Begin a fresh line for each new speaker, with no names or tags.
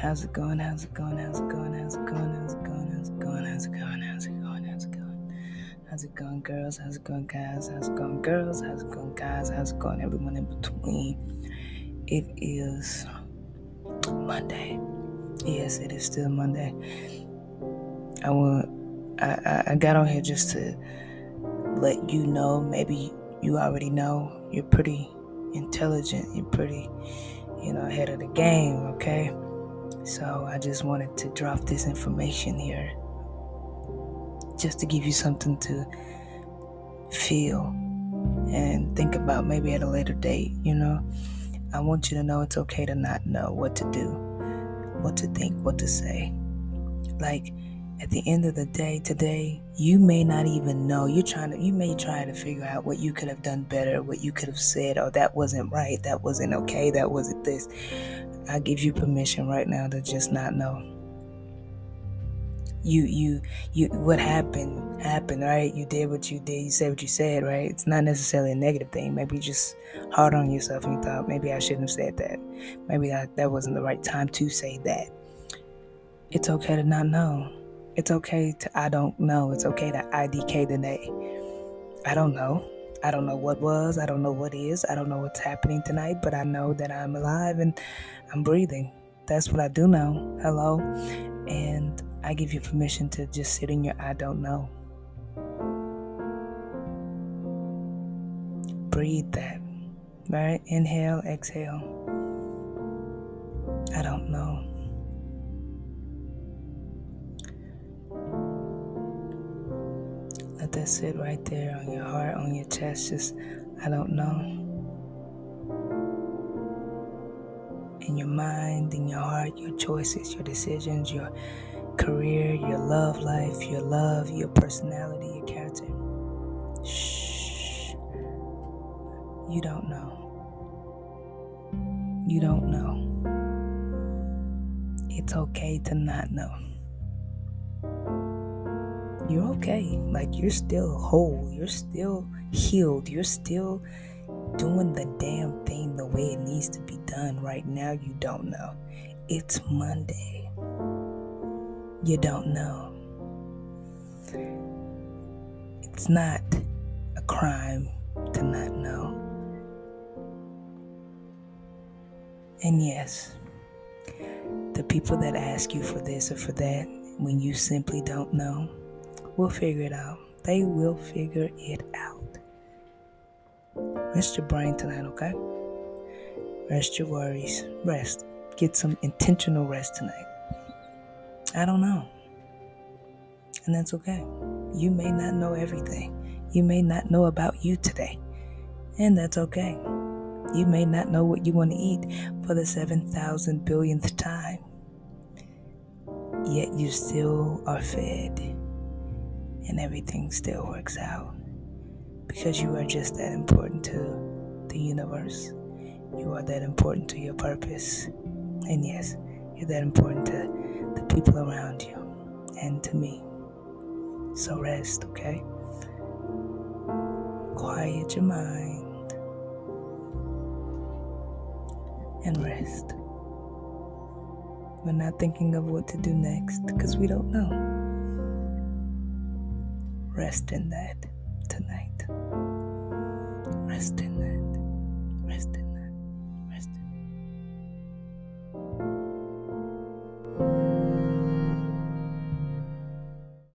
How's it going? How's it going? How's it going? How's it going? How's it going? How's it going? How's it going? How's it going? How's it going? How's it going, girls? How's it going, guys? How's it going, girls? How's it going, guys? How's it going, everyone in between? It is Monday. Yes, it is still Monday. I want. I, I got on here just to let you know. Maybe you already know. You're pretty intelligent. You're pretty, you know, ahead of the game. Okay so I just wanted to drop this information here just to give you something to feel and think about maybe at a later date, you know. I want you to know it's okay to not know what to do, what to think, what to say. Like at the end of the day today, you may not even know. You're trying to you may try to figure out what you could have done better, what you could have said, oh that wasn't right, that wasn't okay, that wasn't this. I give you permission right now to just not know. You, you, you, what happened, happened, right? You did what you did, you said what you said, right? It's not necessarily a negative thing. Maybe you just hard on yourself and you thought, maybe I shouldn't have said that. Maybe that, that wasn't the right time to say that. It's okay to not know. It's okay to I don't know. It's okay to IDK today. I don't know. I don't know what was, I don't know what is, I don't know what's happening tonight, but I know that I'm alive and I'm breathing. That's what I do know. Hello. And I give you permission to just sit in your I don't know. Breathe that. Right? Inhale, exhale. I don't know. Let that sit right there on your heart, on your chest. Just, I don't know. In your mind, in your heart, your choices, your decisions, your career, your love life, your love, your personality, your character. Shh. You don't know. You don't know. It's okay to not know you're okay. Like you're still whole. You're still healed. You're still doing the damn thing the way it needs to be done. Right now, you don't know. It's Monday. You don't know. It's not a crime to not know. And yes, the people that ask you for this or for that when you simply don't know will figure it out. They will figure it out. Rest your brain tonight, okay? Rest your worries. Rest. Get some intentional rest tonight. I don't know. And that's okay. You may not know everything. You may not know about you today. And that's okay. You may not know what you want to eat for the 7,000 billionth time. Yet you still are fed and everything still works out because you are just that important to the universe. You are that important to your purpose. And yes, you're that important to the people around you and to me. So rest, okay? Quiet your mind and rest. We're not thinking of what to do next because we don't know. Rest in that tonight. Rest in